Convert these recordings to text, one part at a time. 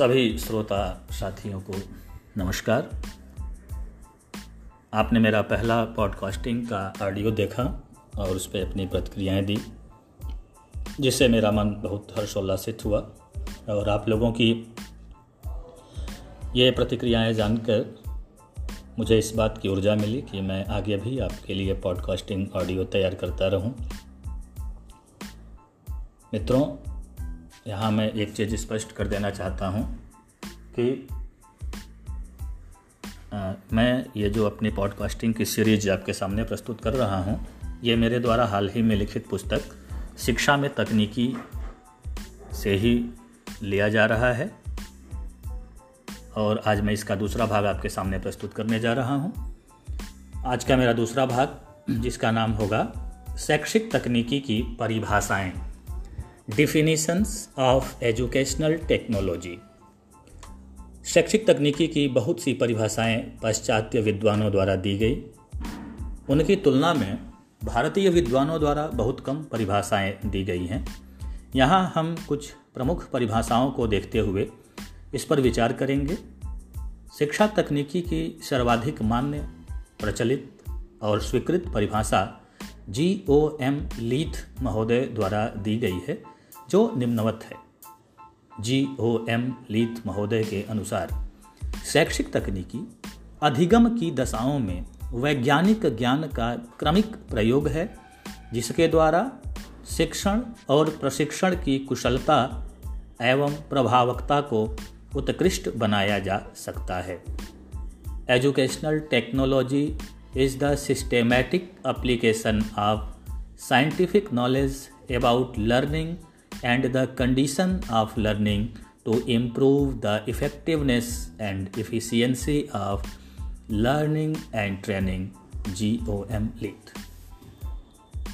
सभी श्रोता साथियों को नमस्कार। आपने मेरा पहला पॉडकास्टिंग का ऑडियो देखा और उस पर अपनी प्रतिक्रियाएँ दी, जिससे मेरा मन बहुत हर्षोल्लासित हुआ और आप लोगों की ये प्रतिक्रियाएँ जानकर मुझे इस बात की ऊर्जा मिली कि मैं आगे भी आपके लिए पॉडकास्टिंग ऑडियो तैयार करता रहूँ। मित्रों यहाँ मैं एक चीज़ स्पष्ट कर देना चाहता हूँ कि आ, मैं ये जो अपनी पॉडकास्टिंग की सीरीज़ आपके सामने प्रस्तुत कर रहा हूँ ये मेरे द्वारा हाल ही में लिखित पुस्तक शिक्षा में तकनीकी से ही लिया जा रहा है और आज मैं इसका दूसरा भाग आपके सामने प्रस्तुत करने जा रहा हूँ। आज का मेरा दूसरा भाग जिसका नाम होगा शैक्षिक तकनीकी की परिभाषाएँ। डिफिनीशंस ऑफ़ एजुकेशनल टेक्नोलॉजी शैक्षिक तकनीकी की बहुत सी परिभाषाएँ पाश्चात्य विद्वानों द्वारा दी गई। उनकी तुलना में भारतीय विद्वानों द्वारा बहुत कम परिभाषाएँ दी गई हैं। यहाँ हम कुछ प्रमुख परिभाषाओं को देखते हुए इस पर विचार करेंगे। शिक्षा तकनीकी की सर्वाधिक मान्य, प्रचलित और स्वीकृत परिभाषा जी ओ एम लीथ महोदय द्वारा दी गई है। जो निम्नवत है। जी ओ एम लीथ महोदय के अनुसार, शैक्षिक तकनीकी अधिगम की दशाओं में वैज्ञानिक ज्ञान का क्रमिक प्रयोग है, जिसके द्वारा शिक्षण और प्रशिक्षण की कुशलता एवं प्रभावकता को उत्कृष्ट बनाया जा सकता है। Educational technology is the systematic application of scientific knowledge about learning and the condition of learning to improve the effectiveness and efficiency of learning and training GOM लीट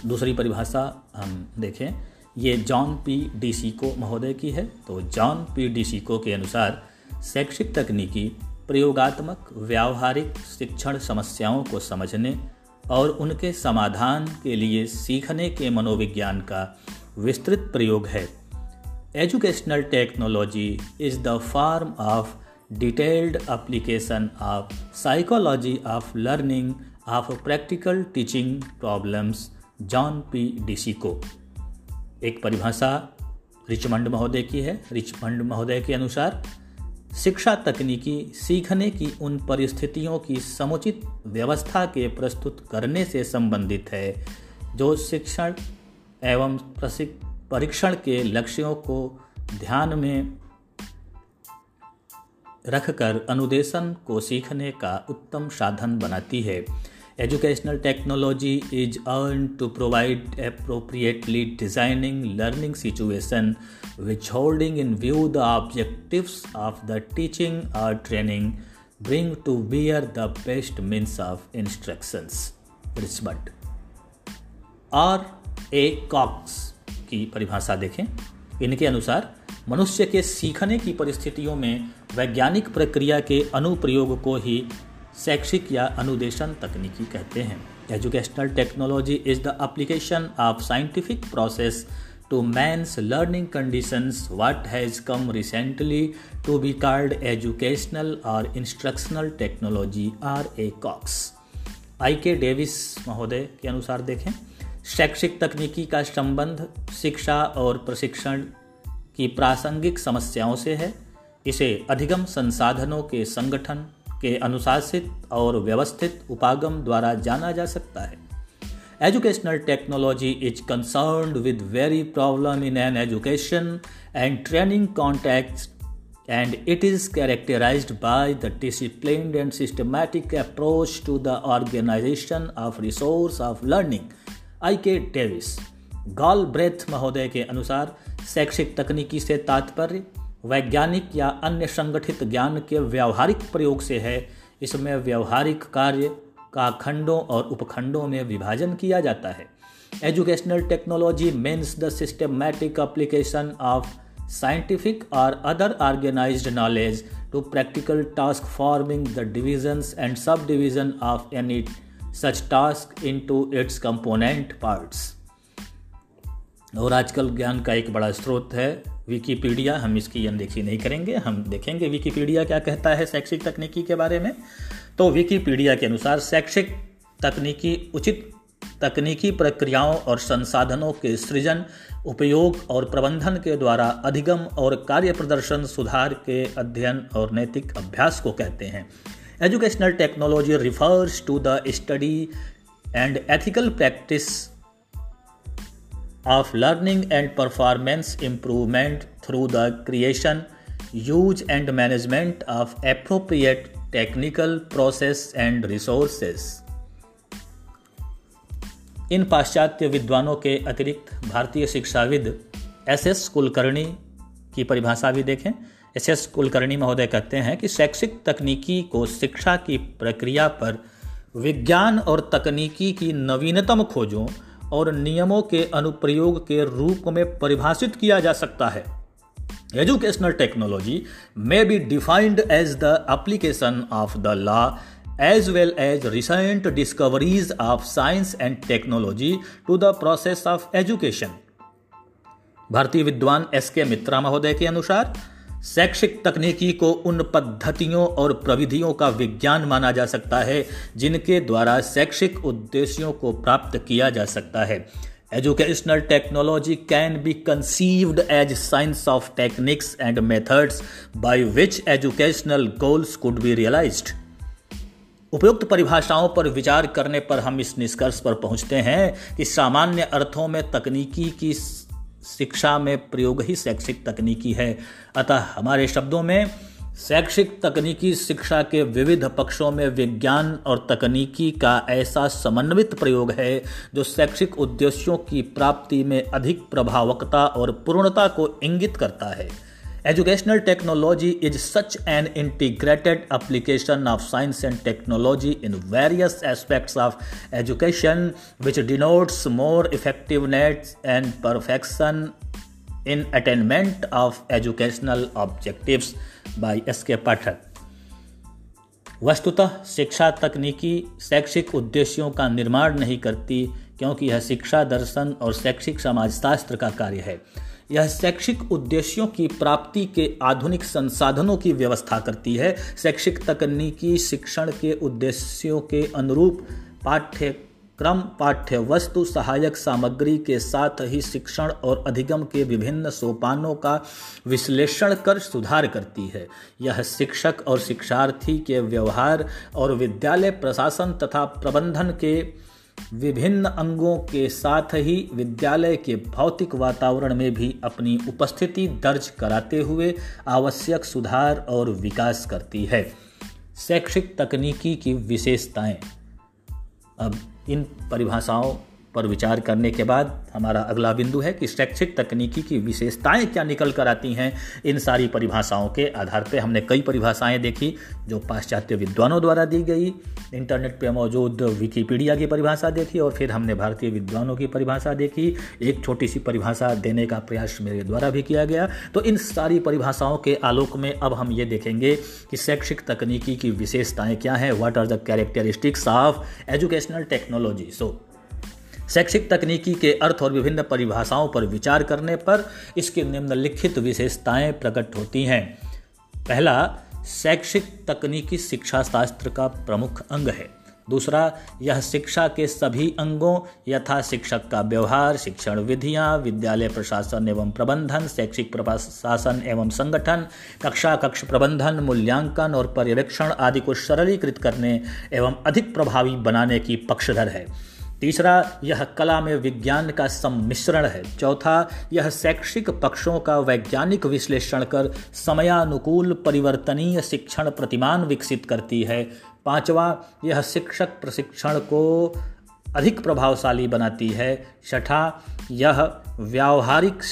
दूसरी परिभाषा हम देखें। ये जॉन पी डी को महोदय की है। तो जॉन पी डी को के अनुसार शैक्षिक तकनीकी, प्रयोगात्मक, व्यावहारिक शिक्षण समस्याओं को समझने और उनके समाधान के लिए सीखने के मनोविज्ञान का विस्तृत प्रयोग है। Educational technology is the form of detailed application of psychology of learning of practical teaching problems John P DeCecco एक परिभाषा रिचमंड महोदय की है। रिचमंड महोदय के अनुसार, शिक्षा तकनीकी सीखने की उन परिस्थितियों की समुचित व्यवस्था के प्रस्तुत करने से संबंधित है, जो शिक्षण एवं परीक्षण के लक्ष्यों को ध्यान में रखकर अनुदेशन को सीखने का उत्तम साधन बनाती है। Educational technology is earn to provide appropriately designing learning situation which holding in view the objectives of the teaching और training bring to bear the best means of instructions Richmond और ए कॉक्स की परिभाषा देखें। इनके अनुसार, मनुष्य के सीखने की परिस्थितियों में वैज्ञानिक प्रक्रिया के अनुप्रयोग को ही शैक्षिक या अनुदेशन तकनीकी कहते हैं। Educational technology is the application of scientific process to man's learning conditions what has come recently to be called educational और instructional technology R A Cox I K Davies महोदय के अनुसार देखें। शैक्षिक तकनीकी का संबंध शिक्षा और प्रशिक्षण की प्रासंगिक समस्याओं से है। इसे अधिगम संसाधनों के संगठन के अनुशासित और व्यवस्थित उपागम द्वारा जाना जा सकता है। Educational technology is concern with very problem in an education and training context and it is characterized by the disciplined and systematic approach to the organization of resource of learning. I K Davies Gall breath महोदय के अनुसार शैक्षिक तकनीकी से तात्पर्य, वैज्ञानिक या अन्य संगठित ज्ञान के व्यावहारिक प्रयोग से है। इसमें व्यवहारिक कार्य का खंडों और उपखंडों में विभाजन किया जाता है। Educational technology means the systematic application of scientific और other organised knowledge to practical task forming the divisions and subdivision of any task into its component parts. और आजकल ज्ञान का एक बड़ा स्रोत है विकीपीडिया हम इसकी अनदेखी नहीं करेंगे, हम देखेंगे विकीपीडिया क्या कहता है शैक्षिक तकनीकी के बारे में। तो विकीपीडिया के अनुसार शैक्षिक तकनीकी, उचित तकनीकी प्रक्रियाओं और संसाधनों के सृजन, उपयोग और प्रबंधन के द्वारा अधिगम और कार्य प्रदर्शन सुधार के अध्ययन और नैतिक अभ्यास को कहते हैं। Educational technology refers to the study and ethical practice of learning and performance improvement through the creation use and management of appropriate technical process and resources इन पाश्चात्य विद्वानों के अतिरिक्त भारतीय शिक्षाविद एस एस कुलकर्णी की परिभाषा भी देखें। एस एस कुलकर्णी महोदय कहते हैं कि शैक्षिक तकनीकी को शिक्षा की प्रक्रिया पर विज्ञान और तकनीकी की नवीनतम खोजों और नियमों के अनुप्रयोग के रूप में परिभाषित किया जा सकता है। Educational technology may be defined as the application of the law, as well as recent discoveries of science and technology to the process of education. भारतीय विद्वान एस के मित्रा महोदय के अनुसार शैक्षिक तकनीकी को उन पद्धतियों और प्रविधियों का विज्ञान माना जा सकता है, जिनके द्वारा शैक्षिक उद्देश्यों को प्राप्त किया जा सकता है। Educational technology can be conceived as science of techniques and methods by which educational goals could be realised उपयुक्त परिभाषाओं पर विचार करने पर हम इस निष्कर्ष पर पहुँचते हैं कि सामान्य अर्थों में तकनीकी की शिक्षा में प्रयोग ही शैक्षिक तकनीकी है। अतः हमारे शब्दों में, शैक्षिक तकनीकी शिक्षा के विविध पक्षों में विज्ञान और तकनीकी का ऐसा समन्वित प्रयोग है, जो शैक्षिक उद्देश्यों की प्राप्ति में अधिक प्रभावकता और पूर्णता को इंगित करता है। Educational technology is such an integrated application of science and technology in various aspects of education which denotes more effectiveness and perfection in attainment of educational objective by S K Pathak वस्तुतः शिक्षा तकनीकी शैक्षिक उद्देश्यों का निर्माण नहीं करती, क्योंकि यह शिक्षा दर्शन और शैक्षिक समाजशास्त्र का कार्य है। यह शैक्षिक उद्देश्यों की प्राप्ति के आधुनिक संसाधनों की व्यवस्था करती है। शैक्षिक तकनीकी शिक्षण के उद्देश्यों के अनुरूप पाठ्यक्रम पाठ्य वस्तु सहायक सामग्री के साथ ही शिक्षण और अधिगम के विभिन्न सोपानों का विश्लेषण कर सुधार करती है। यह शिक्षक और शिक्षार्थी के व्यवहार और विद्यालय प्रशासन तथा प्रबंधन के विभिन्न अंगों के साथ ही विद्यालय के भौतिक वातावरण में भी अपनी उपस्थिति दर्ज कराते हुए आवश्यक सुधार और विकास करती है। शैक्षिक तकनीकी की विशेषताएँ। अब इन परिभाषाओं पर विचार करने के बाद हमारा अगला बिंदु है कि शैक्षिक तकनीकी की विशेषताएँ क्या निकल कर आती हैं। इन सारी परिभाषाओं के आधार पर हमने कई परिभाषाएँ देखी, जो पाश्चात्य विद्वानों द्वारा दी गई। इंटरनेट पर मौजूद विकीपीडिया की परिभाषा देखी और फिर हमने भारतीय विद्वानों की परिभाषा देखी। एक छोटी सी परिभाषा देने का प्रयास मेरे द्वारा भी किया गया। तो इन सारी परिभाषाओं के आलोक में अब हम ये देखेंगे कि शैक्षिक तकनीकी की विशेषताएँ क्या हैं। What are the characteristics of educational technology so शैक्षिक तकनीकी के अर्थ और विभिन्न परिभाषाओं पर विचार करने पर इसकी निम्नलिखित विशेषताएँ प्रकट होती हैं। पहला शैक्षिक तकनीकी शिक्षा शास्त्र का प्रमुख अंग है। दूसरा यह शिक्षा के सभी अंगों यथा शिक्षक का व्यवहार शिक्षण विधियाँ, विद्यालय प्रशासन एवं प्रबंधन शैक्षिक प्रशासन एवं संगठन कक्षा कक्ष प्रबंधन मूल्यांकन और पर्यवेक्षण आदि को सरलीकृत करने एवं अधिक प्रभावी बनाने की पक्षधर है। तीसरा, यह कला में विज्ञान का सम्मिश्रण है। चौथा, यह शैक्षिक पक्षों का वैज्ञानिक विश्लेषण कर समयानुकूल परिवर्तनीय शिक्षण प्रतिमान विकसित करती है। पांचवा, यह शिक्षक प्रशिक्षण को अधिक प्रभावशाली बनाती है। छठा, यह व्यावहारिक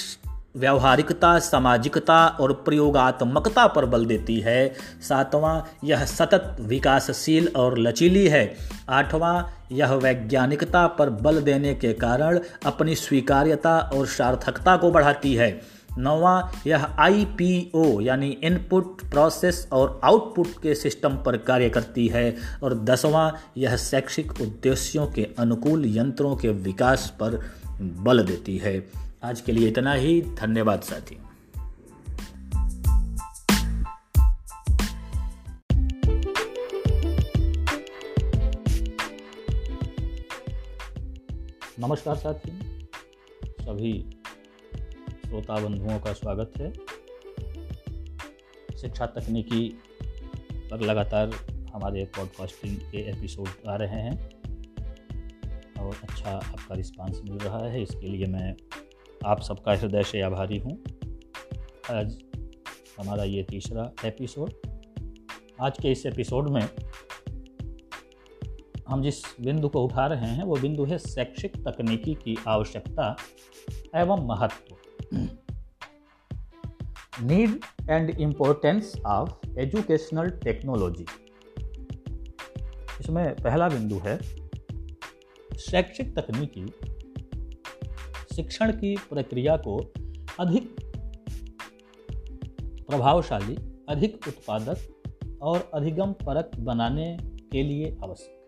व्यावहारिकता, सामाजिकता और प्रयोगात्मकता पर बल देती है। सातवां, यह सतत विकासशील और लचीली है। आठवां, यह वैज्ञानिकता पर बल देने के कारण अपनी स्वीकार्यता और सार्थकता को बढ़ाती है। नौवा, यह आई पी ओ यानी इनपुट, प्रोसेस और आउटपुट के सिस्टम पर कार्य करती है। और दसवां, यह शैक्षिक उद्देश्यों के अनुकूल यंत्रों के विकास पर बल देती है। आज के लिए इतना ही। धन्यवाद साथी। नमस्कार साथी। सभी श्रोता बंधुओं का स्वागत है। शिक्षा तकनीकी पर लगातार हमारे पॉडकास्टिंग के एपिसोड आ रहे हैं। और अच्छा आपका रिस्पांस मिल रहा है, इसके लिए मैं आप सबका हृदय से आभारी हूँ। आज हमारा ये तीसरा एपिसोड, आज के इस एपिसोड में हम जिस बिंदु को उठा रहे हैं, वो बिंदु है शैक्षिक तकनीकी की आवश्यकता एवं महत्व। Need and importance of educational technology इसमें पहला बिंदु है, शैक्षिक तकनीकी शिक्षण की प्रक्रिया को अधिक प्रभावशाली, अधिक उत्पादक और अधिगम परक बनाने के लिए आवश्यक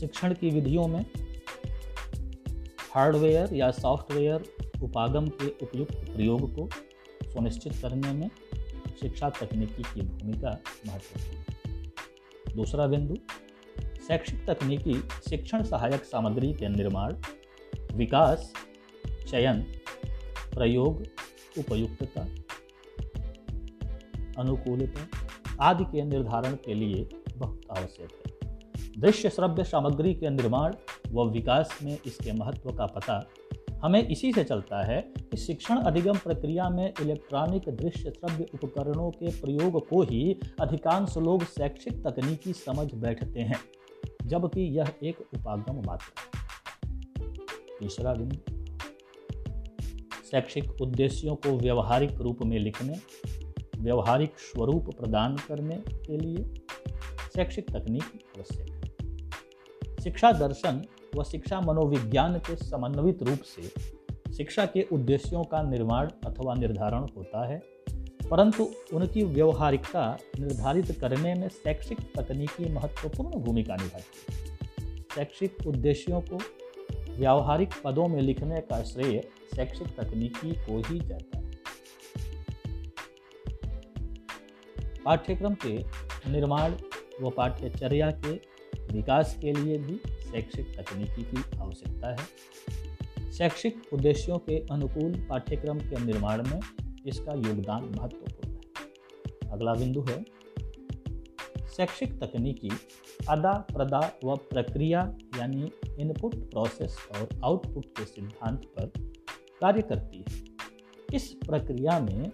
शिक्षण की विधियों में हार्डवेयर या सॉफ्टवेयर उपागम के उपयुक्त प्रयोग को सुनिश्चित करने में शिक्षा तकनीकी की भूमिका महत्वपूर्ण दूसरा बिंदु शैक्षिक तकनीकी शिक्षण सहायक सामग्री के निर्माण, विकास, चयन, प्रयोग, उपयुक्तता, अनुकूलता आदि के निर्धारण के लिए बहुत आवश्यक है। दृश्य श्रव्य सामग्री के निर्माण व विकास में इसके महत्व का पता हमें इसी से चलता है कि शिक्षण अधिगम प्रक्रिया में इलेक्ट्रॉनिक दृश्य श्रव्य उपकरणों के प्रयोग को ही अधिकांश लोग शैक्षिक तकनीकी समझ बैठते हैं। जबकि यह एक उपागम मात्र तीसरा बिंदु शैक्षिक उद्देश्यों को व्यवहारिक रूप में लिखने, व्यवहारिक स्वरूप प्रदान करने के लिए शैक्षिक तकनीक आवश्यक है। शिक्षा दर्शन व शिक्षा मनोविज्ञान के समन्वित रूप से शिक्षा के उद्देश्यों का निर्माण अथवा निर्धारण होता है। परंतु उनकी व्यवहारिकता निर्धारित करने में शैक्षिक तकनीकी महत्वपूर्ण भूमिका निभाती है। शैक्षिक उद्देश्यों को व्यावहारिक पदों में लिखने का श्रेय शैक्षिक तकनीकी को ही जाता है। पाठ्यक्रम के निर्माण व पाठ्यचर्या के विकास के लिए भी शैक्षिक तकनीकी की आवश्यकता है। शैक्षिक उद्देश्यों के अनुकूल पाठ्यक्रम के निर्माण में इसका योगदान महत्वपूर्ण है। अगला बिंदु है, शैक्षिक तकनीकी अदा प्रदा व प्रक्रिया यानी इनपुट प्रोसेस और आउटपुट के सिद्धांत पर कार्य करती है। इस प्रक्रिया में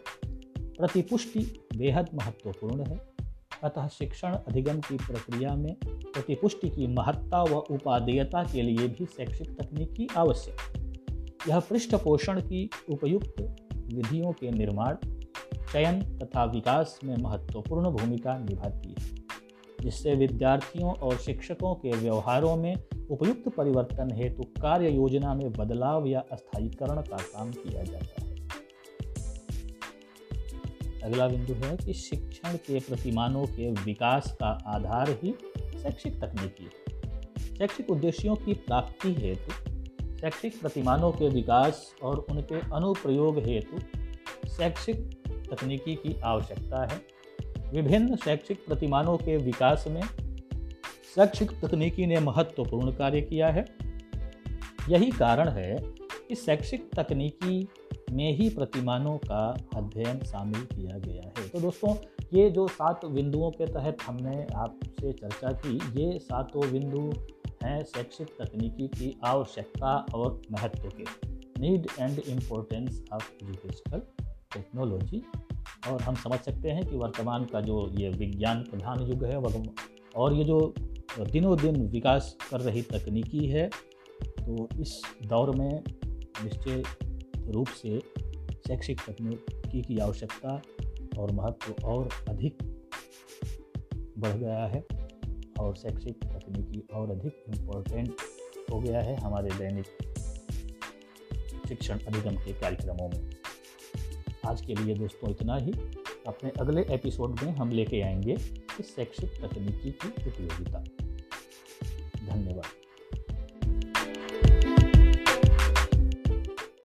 प्रतिपुष्टि बेहद महत्वपूर्ण है। अतः शिक्षण अधिगम की प्रक्रिया में प्रतिपुष्टि की महत्ता व उपादेयता के लिए भी शैक्षिक तकनीक की आवश्यक यह पृष्ठपोषण की उपयुक्त विधियों के निर्माण, चयन तथा विकास में महत्वपूर्ण भूमिका निभाती है, जिससे विद्यार्थियों और शिक्षकों के व्यवहारों में उपयुक्त परिवर्तन हेतु कार्य योजना में बदलाव या अस्थायीकरण का काम किया जाता है। अगला बिंदु है कि शिक्षण के प्रतिमानों के विकास का आधार ही शैक्षिक तकनीकी है। शैक्षिक उद्देश्यों की प्राप्ति हेतु शैक्षिक प्रतिमानों के विकास और उनके अनुप्रयोग हेतु शैक्षिक तकनीकी की आवश्यकता है। विभिन्न शैक्षिक प्रतिमानों के विकास में शैक्षिक तकनीकी ने महत्वपूर्ण कार्य किया है। यही कारण है कि शैक्षिक तकनीकी में ही प्रतिमानों का अध्ययन शामिल किया गया है। तो दोस्तों, ये जो सात बिंदुओं के तहत हमने आपसे चर्चा की, ये सातों बिंदु हैं शैक्षिक तकनीकी की आवश्यकता और महत्व के। Need and importance of educational technology और हम समझ सकते हैं कि वर्तमान का जो ये विज्ञान प्रधान युग है और ये जो दिनों दिन विकास कर रही तकनीकी है तो इस दौर में निश्चय रूप से शैक्षिक तकनीकी की आवश्यकता और महत्व और अधिक बढ़ गया है। और शैक्षिक तकनीकी और अधिक इम्पोर्टेंट हो गया है हमारे दैनिक शिक्षण अधिगम के कार्यक्रमों में। आज के लिए दोस्तों इतना ही। अपने अगले एपिसोड में हम लेके आएँगे इस शैक्षिक तकनीकी की उपयोगिता। धन्यवाद।